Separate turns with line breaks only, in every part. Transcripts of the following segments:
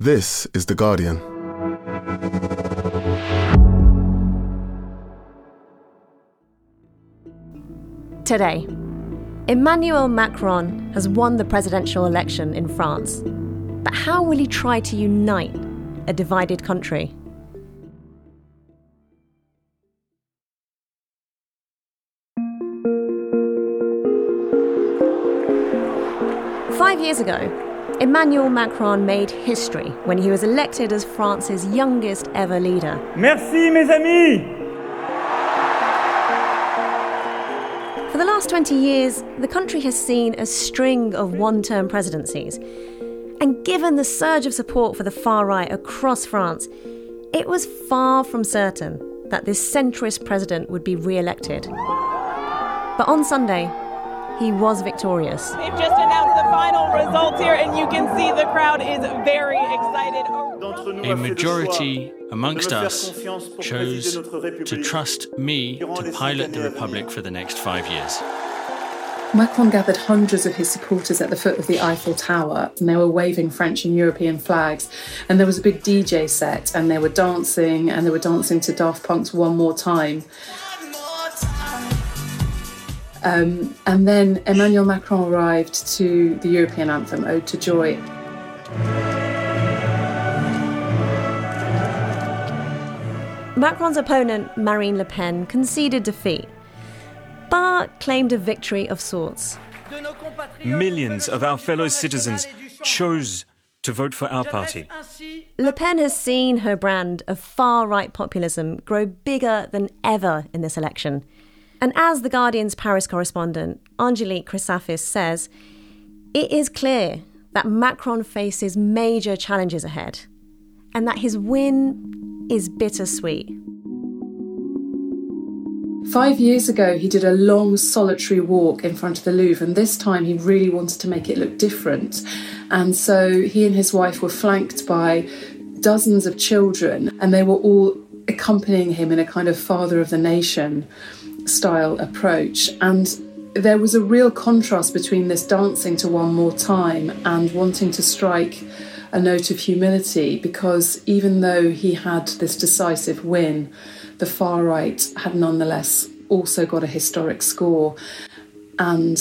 This is The Guardian.
Today, Emmanuel Macron has won the presidential election in France. But how will he try to unite a divided country? Five years ago, Emmanuel Macron made history when he was elected as France's youngest ever leader.
Merci, mes amis!
For the last 20 years, the country has seen a string of one term presidencies. And given the surge of support for the far right across France, it was far from certain that this centrist president would be re elected. But on Sunday, he was victorious.
They've just announced the final results here, and you can see the crowd is very excited.
A majority amongst us chose to trust me to pilot the Republic for the next five years.
Macron gathered hundreds of his supporters at the foot of the Eiffel Tower, and they were waving French and European flags. And there was a big DJ set, and they were dancing, and they were dancing to Daft Punk's One More Time. Um, and then Emmanuel Macron arrived to the European anthem, Ode to Joy.
Macron's opponent, Marine Le Pen, conceded defeat, but claimed a victory of sorts.
Millions of our fellow citizens chose to vote for our party.
Le Pen has seen her brand of far right populism grow bigger than ever in this election. And as The Guardian's Paris correspondent, Angelique Chrysafis, says, it is clear that Macron faces major challenges ahead and that his win is bittersweet.
Five years ago, he did a long solitary walk in front of the Louvre, and this time he really wanted to make it look different. And so he and his wife were flanked by dozens of children, and they were all accompanying him in a kind of father of the nation style approach. And there was a real contrast between this dancing to one more time and wanting to strike a note of humility because even though he had this decisive win, the far right had nonetheless also got a historic score. And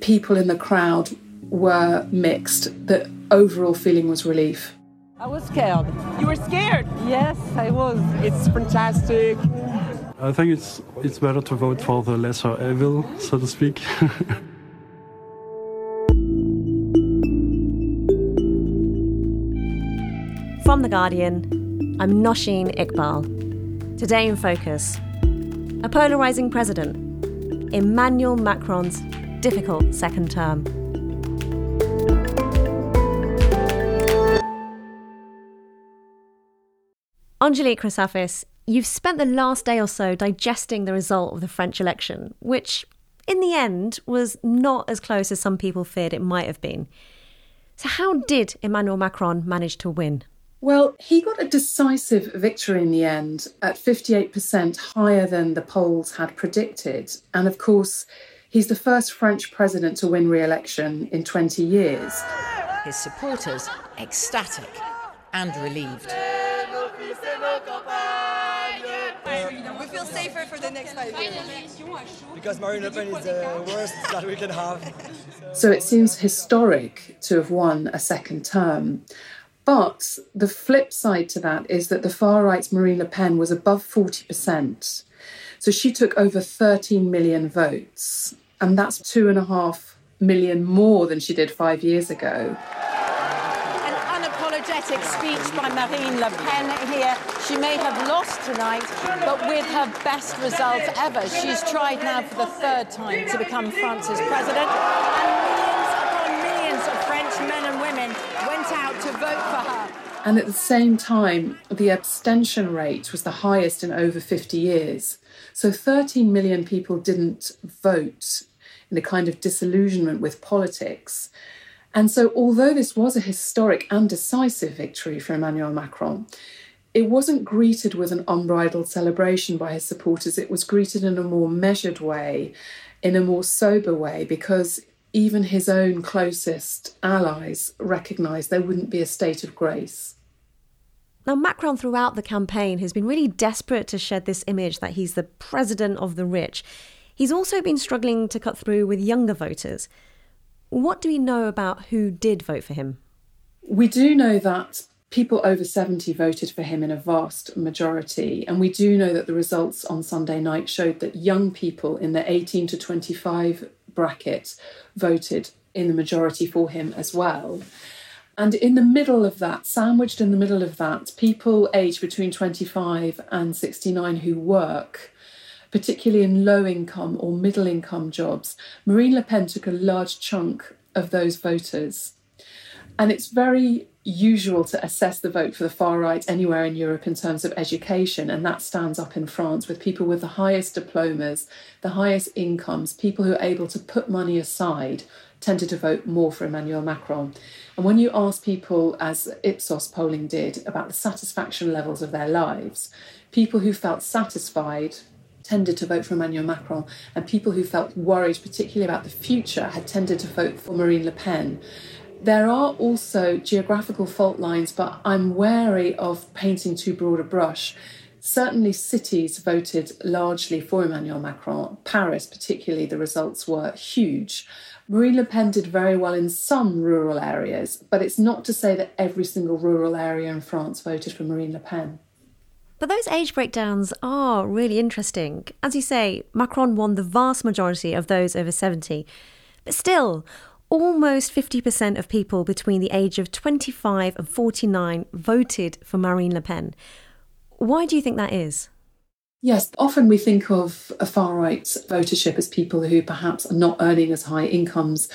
people in the crowd were mixed. The overall feeling was relief.
I was scared.
You were scared?
Yes, I was.
It's fantastic.
I think it's it's better to vote for the lesser evil, so to speak.
From The Guardian, I'm Nosheen Iqbal. Today in Focus, a polarising president, Emmanuel Macron's difficult second term. Angelique Chrysafis, you've spent the last day or so digesting the result of the French election, which, in the end, was not as close as some people feared it might have been. So, how did Emmanuel Macron manage to win?
Well, he got a decisive victory in the end at 58% higher than the polls had predicted. And of course, he's the first French president to win re election in 20 years.
His supporters ecstatic and relieved.
We feel safer for the next five years.
Because Marine Le Pen is the worst that we can have.
So it seems historic to have won a second term. But the flip side to that is that the far right's Marine Le Pen was above 40%. So she took over 13 million votes. And that's two and a half million more than she did five years ago.
Unapologetic speech by Marine Le Pen here. She may have lost tonight, but with her best result ever. She's tried now for the third time to become France's president. And millions upon millions of French men and women went out to vote for her.
And at the same time, the abstention rate was the highest in over 50 years. So 13 million people didn't vote in a kind of disillusionment with politics. And so, although this was a historic and decisive victory for Emmanuel Macron, it wasn't greeted with an unbridled celebration by his supporters. It was greeted in a more measured way, in a more sober way, because even his own closest allies recognised there wouldn't be a state of grace.
Now, Macron, throughout the campaign, has been really desperate to shed this image that he's the president of the rich. He's also been struggling to cut through with younger voters. What do we know about who did vote for him?
We do know that people over 70 voted for him in a vast majority. And we do know that the results on Sunday night showed that young people in the 18 to 25 bracket voted in the majority for him as well. And in the middle of that, sandwiched in the middle of that, people aged between 25 and 69 who work, particularly in low income or middle income jobs, Marine Le Pen took a large chunk of those voters. And it's very usual to assess the vote for the far right anywhere in Europe in terms of education, and that stands up in France with people with the highest diplomas, the highest incomes, people who are able to put money aside tended to vote more for Emmanuel Macron. And when you ask people, as Ipsos polling did, about the satisfaction levels of their lives, people who felt satisfied tended to vote for Emmanuel Macron, and people who felt worried, particularly about the future, had tended to vote for Marine Le Pen. There are also geographical fault lines, but I'm wary of painting too broad a brush. Certainly, cities voted largely for Emmanuel Macron. Paris, particularly, the results were huge. Marine Le Pen did very well in some rural areas, but it's not to say that every single rural area in France voted for Marine Le Pen.
But those age breakdowns are really interesting. As you say, Macron won the vast majority of those over 70. But still, almost 50% of people between the age of 25 and 49 voted for Marine Le Pen. Why do you think that is?
Yes, often we think of a far right votership as people who perhaps are not earning as high incomes,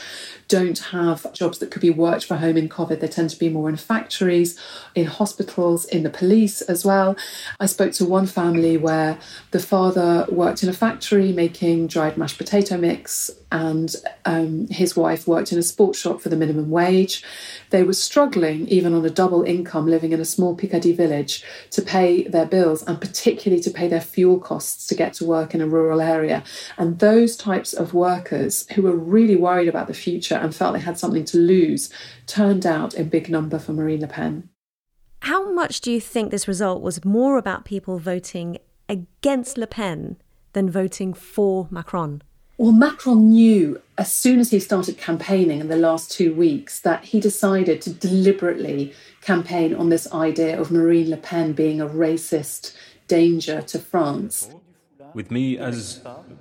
don't have jobs that could be worked for home in COVID. They tend to be more in factories, in hospitals, in the police as well. I spoke to one family where the father worked in a factory making dried mashed potato mix, and um, his wife worked in a sports shop for the minimum wage. They were struggling, even on a double income, living in a small Picardy village, to pay their bills and particularly to pay their fuel costs to get to work in a rural area. And those types of workers who were really worried about the future and felt they had something to lose turned out in big number for Marine Le Pen.
How much do you think this result was more about people voting against Le Pen than voting for Macron?
Well, Macron knew as soon as he started campaigning in the last two weeks that he decided to deliberately campaign on this idea of Marine Le Pen being a racist danger to France.
With me as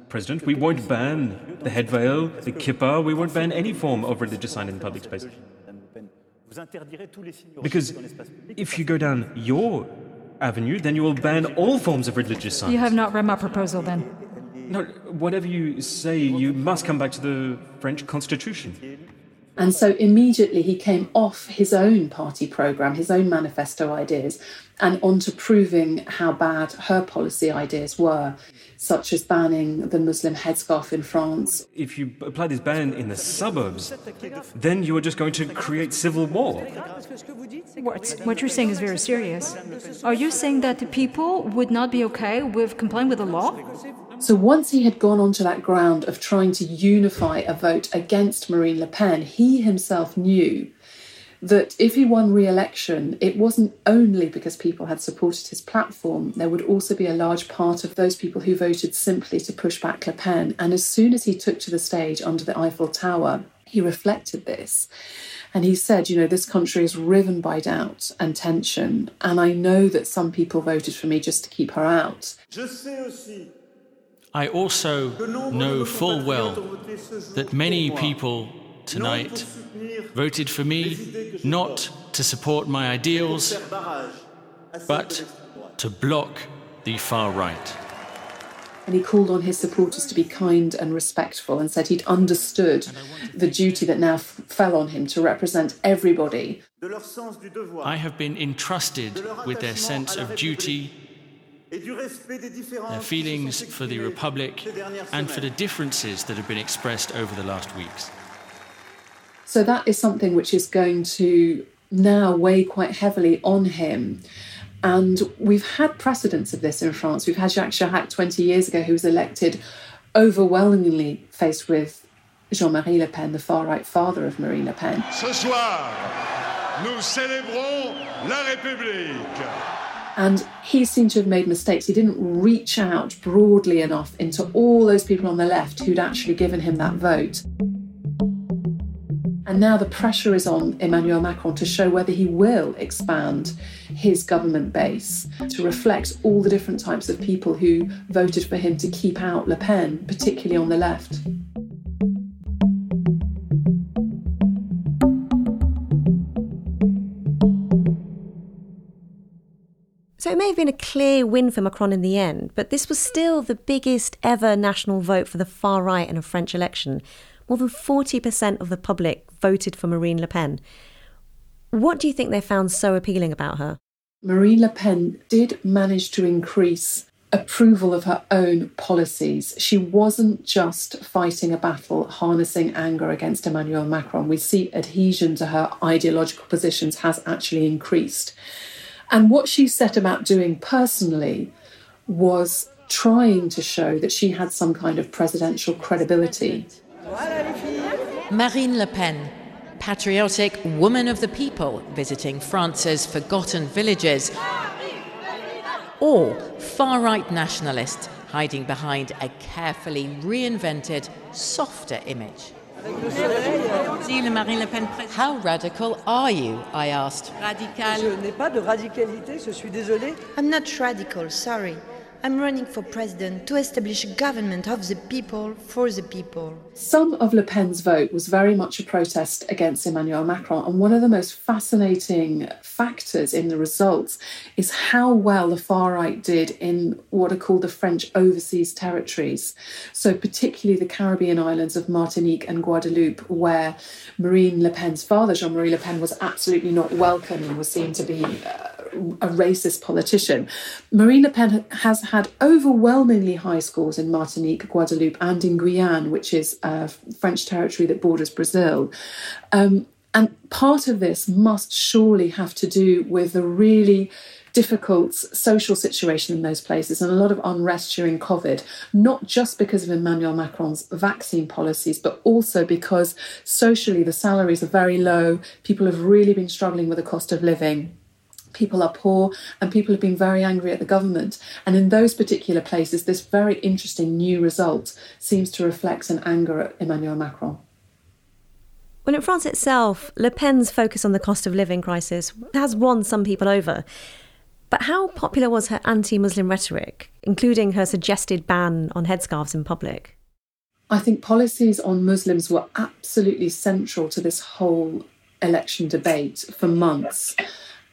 president, we won't ban the head veil, the kippah, we won't ban any form of religious sign in the public space. Because if you go down your avenue, then you will ban all forms of religious signs.
You have not read my proposal then?
No, whatever you say, you must come back to the French constitution.
And so immediately he came off his own party programme, his own manifesto ideas, and onto proving how bad her policy ideas were, such as banning the Muslim headscarf in France.
If you apply this ban in the suburbs, then you are just going to create civil war.
What, what you're saying is very serious. Are you saying that the people would not be okay with complying with the law?
So once he had gone onto that ground of trying to unify a vote against Marine Le Pen, he himself knew that if he won re election, it wasn't only because people had supported his platform, there would also be a large part of those people who voted simply to push back Le Pen. And as soon as he took to the stage under the Eiffel Tower, he reflected this. And he said, You know, this country is riven by doubt and tension. And I know that some people voted for me just to keep her out.
I also know full well that many people tonight voted for me not to support my ideals, but to block the far right.
And he called on his supporters to be kind and respectful and said he'd understood the duty that now f- fell on him to represent everybody.
I have been entrusted with their sense of duty their feelings for the Republic and for the differences that have been expressed over the last weeks.
So that is something which is going to now weigh quite heavily on him. And we've had precedents of this in France. We've had Jacques Chirac 20 years ago, who was elected overwhelmingly faced with Jean Marie Le Pen, the far right father of Marine Le Pen.
Ce soir, nous célébrons la République.
And he seemed to have made mistakes. He didn't reach out broadly enough into all those people on the left who'd actually given him that vote. And now the pressure is on Emmanuel Macron to show whether he will expand his government base to reflect all the different types of people who voted for him to keep out Le Pen, particularly on the left.
So it may have been a clear win for Macron in the end, but this was still the biggest ever national vote for the far right in a French election. More than 40% of the public voted for Marine Le Pen. What do you think they found so appealing about her?
Marine Le Pen did manage to increase approval of her own policies. She wasn't just fighting a battle, harnessing anger against Emmanuel Macron. We see adhesion to her ideological positions has actually increased. And what she set about doing personally was trying to show that she had some kind of presidential credibility.
Marine Le Pen, patriotic woman of the people visiting France's forgotten villages, or far right nationalist hiding behind a carefully reinvented, softer image. How radical are you? I asked.
Je n'ai pas de radicalité, je suis désolé.
I'm not radical, sorry. I'm running for president to establish a government of the people for the people.
Some of Le Pen's vote was very much a protest against Emmanuel Macron, and one of the most fascinating factors in the results is how well the far right did in what are called the French overseas territories. So, particularly the Caribbean islands of Martinique and Guadeloupe, where Marine Le Pen's father, Jean Marie Le Pen, was absolutely not welcome and was seen to be. Uh, a racist politician. Marine Le Pen has had overwhelmingly high scores in Martinique, Guadeloupe, and in Guyane, which is a French territory that borders Brazil. Um, and part of this must surely have to do with the really difficult social situation in those places and a lot of unrest during COVID, not just because of Emmanuel Macron's vaccine policies, but also because socially the salaries are very low. People have really been struggling with the cost of living people are poor and people have been very angry at the government. And in those particular places, this very interesting new result seems to reflect an anger at Emmanuel Macron.
Well, in France itself, Le Pen's focus on the cost of living crisis has won some people over. But how popular was her anti Muslim rhetoric, including her suggested ban on headscarves in public?
I think policies on Muslims were absolutely central to this whole election debate for months.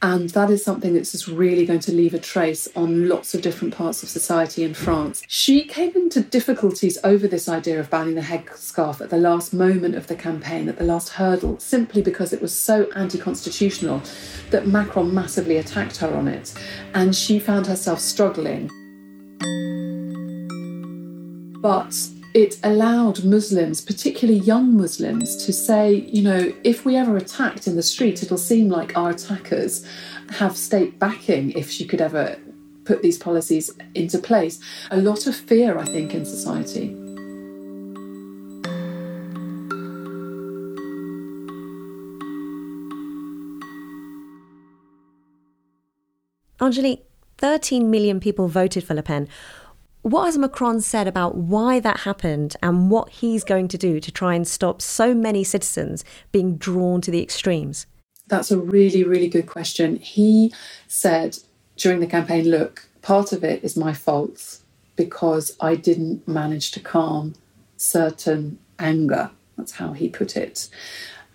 And that is something that's just really going to leave a trace on lots of different parts of society in France. She came into difficulties over this idea of banning the headscarf at the last moment of the campaign, at the last hurdle, simply because it was so anti constitutional that Macron massively attacked her on it. And she found herself struggling. But it allowed Muslims, particularly young Muslims, to say, you know, if we ever attacked in the street, it'll seem like our attackers have state backing if she could ever put these policies into place. A lot of fear, I think, in society.
Angelique, 13 million people voted for Le Pen. What has Macron said about why that happened and what he's going to do to try and stop so many citizens being drawn to the extremes?
That's a really, really good question. He said during the campaign look, part of it is my fault because I didn't manage to calm certain anger. That's how he put it.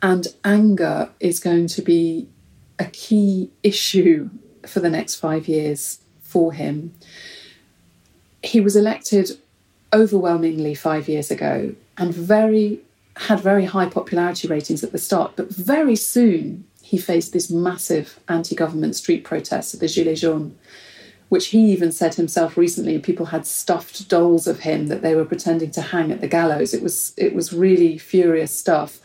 And anger is going to be a key issue for the next five years for him he was elected overwhelmingly five years ago and very had very high popularity ratings at the start, but very soon he faced this massive anti-government street protest at the Gilets jaunes, which he even said himself recently. People had stuffed dolls of him that they were pretending to hang at the gallows. It was it was really furious stuff.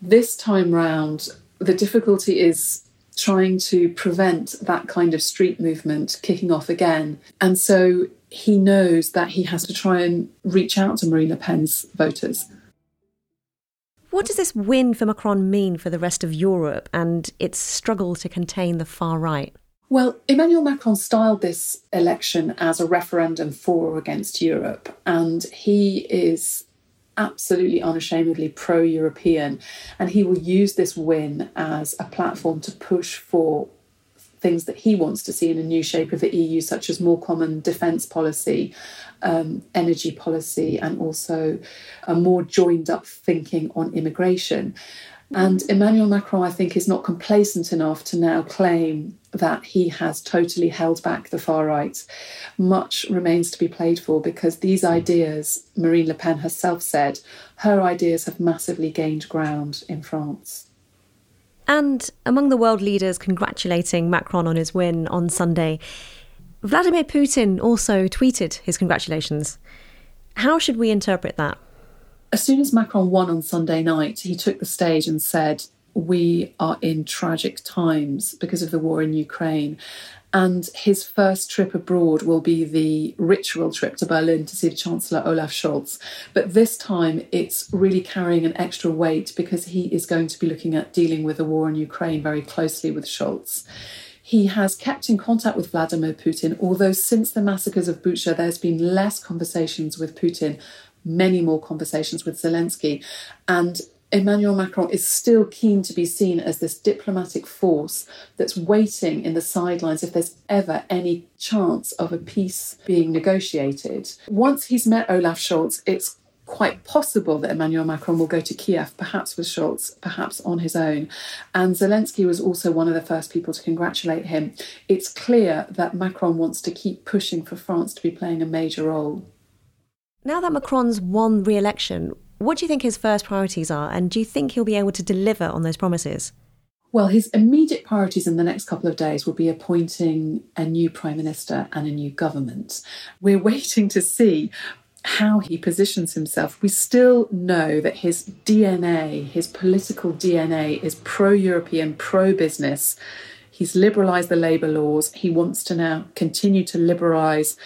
This time round, the difficulty is trying to prevent that kind of street movement kicking off again. And so he knows that he has to try and reach out to Marine Le Pen's voters.
What does this win for Macron mean for the rest of Europe and its struggle to contain the far right?
Well, Emmanuel Macron styled this election as a referendum for or against Europe, and he is absolutely unashamedly pro European, and he will use this win as a platform to push for things that he wants to see in a new shape of the EU, such as more common defence policy, um, energy policy, and also a more joined up thinking on immigration. And Emmanuel Macron, I think, is not complacent enough to now claim that he has totally held back the far right. Much remains to be played for because these ideas, Marine Le Pen herself said, her ideas have massively gained ground in France.
And among the world leaders congratulating Macron on his win on Sunday, Vladimir Putin also tweeted his congratulations. How should we interpret that?
As soon as Macron won on Sunday night, he took the stage and said, We are in tragic times because of the war in Ukraine. And his first trip abroad will be the ritual trip to Berlin to see the Chancellor Olaf Scholz. But this time it's really carrying an extra weight because he is going to be looking at dealing with the war in Ukraine very closely with Scholz. He has kept in contact with Vladimir Putin, although since the massacres of Bucha, there's been less conversations with Putin, many more conversations with Zelensky. And Emmanuel Macron is still keen to be seen as this diplomatic force that's waiting in the sidelines if there's ever any chance of a peace being negotiated. Once he's met Olaf Scholz, it's quite possible that Emmanuel Macron will go to Kiev, perhaps with Scholz, perhaps on his own. And Zelensky was also one of the first people to congratulate him. It's clear that Macron wants to keep pushing for France to be playing a major role.
Now that Macron's won re election, what do you think his first priorities are, and do you think he'll be able to deliver on those promises?
Well, his immediate priorities in the next couple of days will be appointing a new prime minister and a new government. We're waiting to see how he positions himself. We still know that his DNA, his political DNA, is pro European, pro business. He's liberalised the labour laws. He wants to now continue to liberalise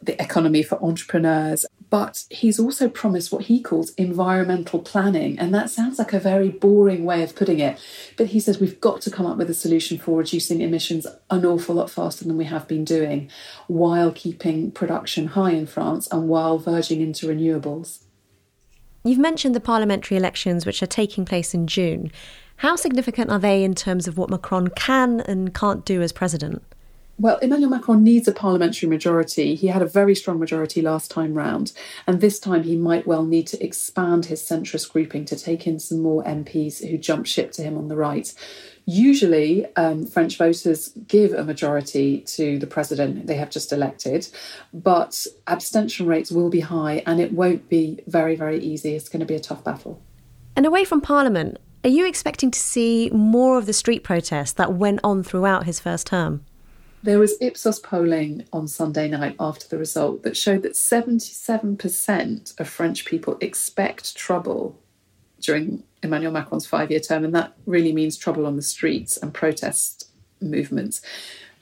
the economy for entrepreneurs but he's also promised what he calls environmental planning. And that sounds like a very boring way of putting it. But he says we've got to come up with a solution for reducing emissions an awful lot faster than we have been doing, while keeping production high in France and while verging into renewables.
You've mentioned the parliamentary elections, which are taking place in June. How significant are they in terms of what Macron can and can't do as president?
Well, Emmanuel Macron needs a parliamentary majority. He had a very strong majority last time round, and this time he might well need to expand his centrist grouping to take in some more MPs who jump ship to him on the right. Usually, um, French voters give a majority to the president they have just elected, but abstention rates will be high and it won't be very, very easy. It's going to be a tough battle.
And away from Parliament, are you expecting to see more of the street protests that went on throughout his first term?
There was Ipsos polling on Sunday night after the result that showed that 77% of French people expect trouble during Emmanuel Macron's five year term, and that really means trouble on the streets and protest movements.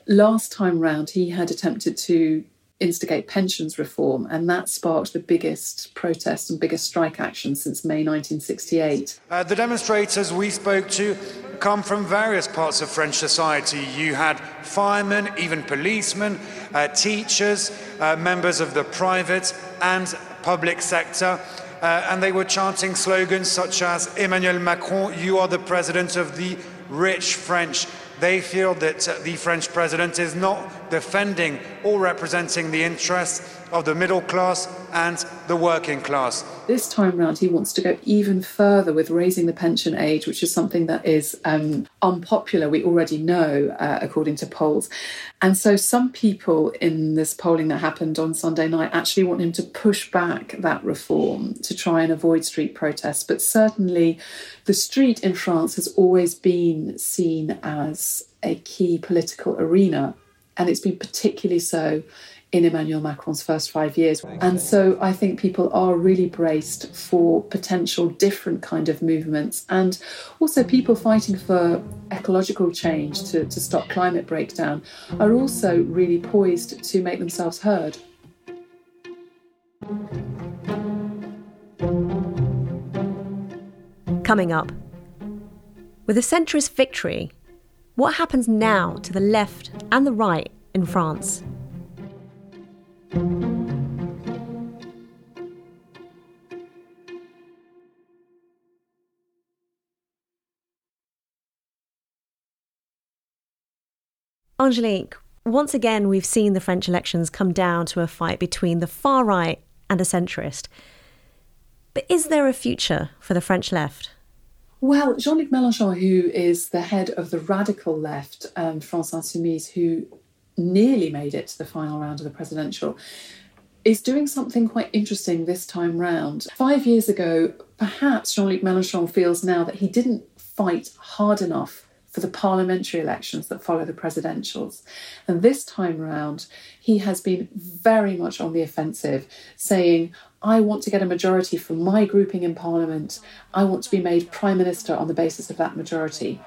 Last time round, he had attempted to instigate pensions reform, and that sparked the biggest protest and biggest strike action since May 1968.
Uh, the demonstrators we spoke to come from various parts of French society. You had firemen, even policemen, uh, teachers, uh, members of the private and public sector. Uh, and they were chanting slogans such as Emmanuel Macron, you are the president of the rich French. They feel that the French president is not defending or representing the interests of the middle class and the working class.
This time round, he wants to go even further with raising the pension age, which is something that is um, unpopular, we already know, uh, according to polls. And so, some people in this polling that happened on Sunday night actually want him to push back that reform to try and avoid street protests. But certainly, the street in France has always been seen as a key political arena, and it's been particularly so in Emmanuel Macron's first five years. And so I think people are really braced for potential different kind of movements and also people fighting for ecological change to, to stop climate breakdown are also really poised to make themselves heard.
Coming up, with a centrist victory, what happens now to the left and the right in France? Angelique, once again, we've seen the French elections come down to a fight between the far right and a centrist. But is there a future for the French left?
Well, Jean Luc Mélenchon, who is the head of the radical left, um, France Insoumise, who nearly made it to the final round of the presidential, is doing something quite interesting this time round. Five years ago, perhaps Jean Luc Mélenchon feels now that he didn't fight hard enough for the parliamentary elections that follow the presidentials. And this time round, he has been very much on the offensive, saying, I want to get a majority for my grouping in parliament. I want to be made prime minister on the basis of that majority.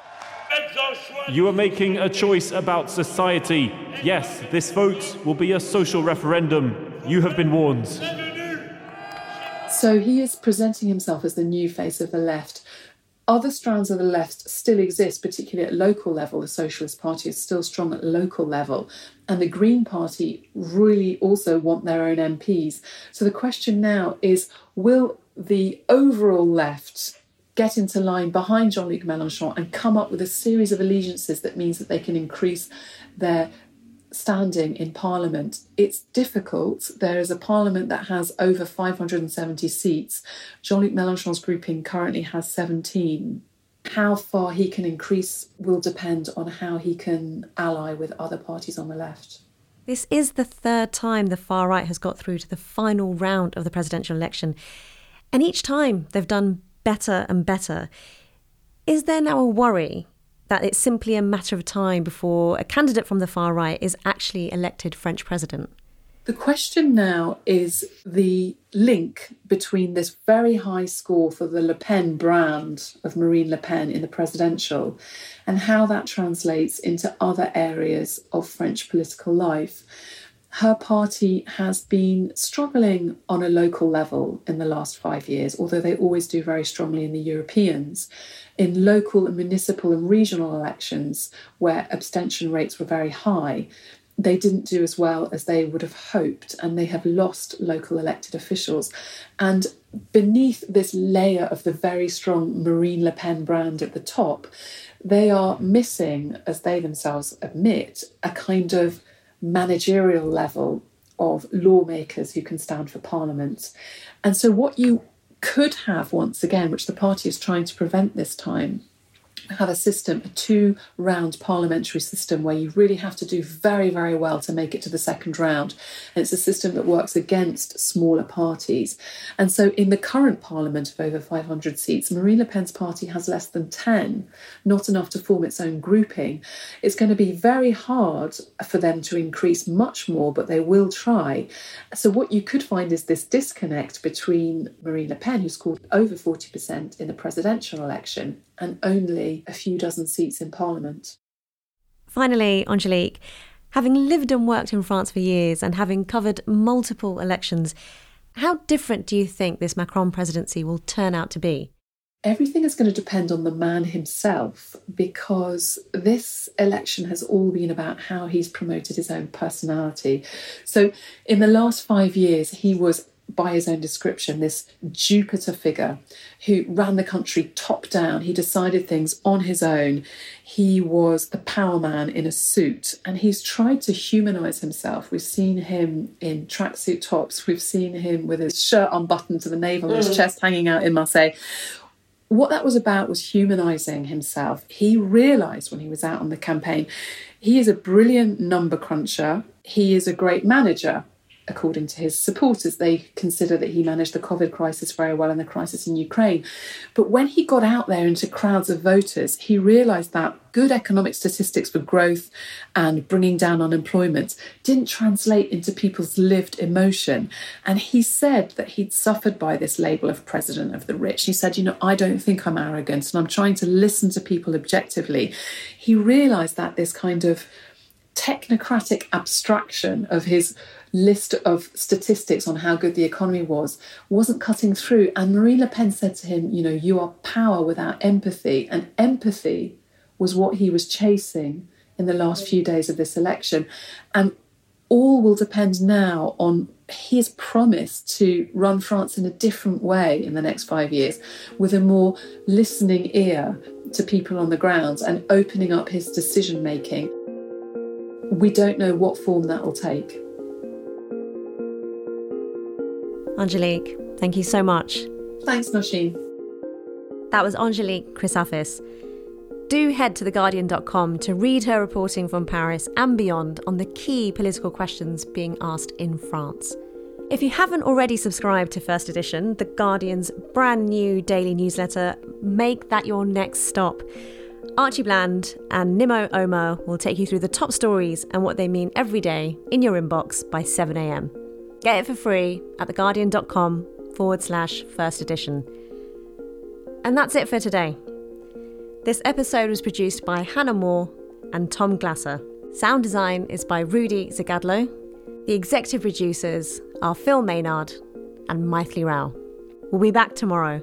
You are making a choice about society. Yes, this vote will be a social referendum. You have been warned.
So he is presenting himself as the new face of the left, other strands of the left still exist, particularly at local level. The Socialist Party is still strong at local level, and the Green Party really also want their own MPs. So the question now is will the overall left get into line behind Jean Luc Mélenchon and come up with a series of allegiances that means that they can increase their standing in Parliament. It's difficult. There is a Parliament that has over 570 seats. Jean Luc Mélenchon's grouping currently has 17. How far he can increase will depend on how he can ally with other parties on the left.
This is the third time the far right has got through to the final round of the presidential election. And each time they've done better and better. Is there now a worry that it's simply a matter of time before a candidate from the far right is actually elected French president?
The question now is the link between this very high score for the Le Pen brand of Marine Le Pen in the presidential and how that translates into other areas of French political life her party has been struggling on a local level in the last five years, although they always do very strongly in the Europeans. In local and municipal and regional elections, where abstention rates were very high, they didn't do as well as they would have hoped, and they have lost local elected officials. And beneath this layer of the very strong Marine Le Pen brand at the top, they are missing, as they themselves admit, a kind of managerial level of lawmakers who can stand for parliament. And so, what you could have once again, which the party is trying to prevent this time, have a system, a two round parliamentary system where you really have to do very, very well to make it to the second round. And it's a system that works against smaller parties. And so in the current parliament of over 500 seats, Marine Le Pen's party has less than 10, not enough to form its own grouping. It's going to be very hard for them to increase much more, but they will try. So what you could find is this disconnect between Marine Le Pen, who scored over 40% in the presidential election, and only a few dozen seats in Parliament.
Finally, Angelique, having lived and worked in France for years and having covered multiple elections, how different do you think this Macron presidency will turn out to be?
Everything is going to depend on the man himself because this election has all been about how he's promoted his own personality. So, in the last five years, he was by his own description, this Jupiter figure who ran the country top down. He decided things on his own. He was the power man in a suit, and he's tried to humanize himself. We've seen him in tracksuit tops, we've seen him with his shirt unbuttoned to the navel, mm. his chest hanging out in Marseille. What that was about was humanizing himself. He realized when he was out on the campaign, he is a brilliant number cruncher, he is a great manager according to his supporters, they consider that he managed the COVID crisis very well and the crisis in Ukraine. But when he got out there into crowds of voters, he realised that good economic statistics for growth and bringing down unemployment didn't translate into people's lived emotion. And he said that he'd suffered by this label of president of the rich. He said, You know, I don't think I'm arrogant and I'm trying to listen to people objectively. He realised that this kind of technocratic abstraction of his list of statistics on how good the economy was wasn't cutting through. And Marine Le Pen said to him, You know, you are power without empathy. And empathy was what he was chasing in the last few days of this election. And all will depend now on his promise to run France in a different way in the next five years, with a more listening ear to people on the ground and opening up his decision making. We don't know what form that will take.
Angelique, thank you so much.
Thanks, Nosheen.
That was Angelique Chrysafis. Do head to theguardian.com to read her reporting from Paris and beyond on the key political questions being asked in France. If you haven't already subscribed to First Edition, The Guardian's brand new daily newsletter, make that your next stop. Archie Bland and Nimo Omer will take you through the top stories and what they mean every day in your inbox by 7am. Get it for free at theguardian.com forward slash first edition. And that's it for today. This episode was produced by Hannah Moore and Tom Glasser. Sound design is by Rudy Zagadlo. The executive producers are Phil Maynard and Maithili Rao. We'll be back tomorrow.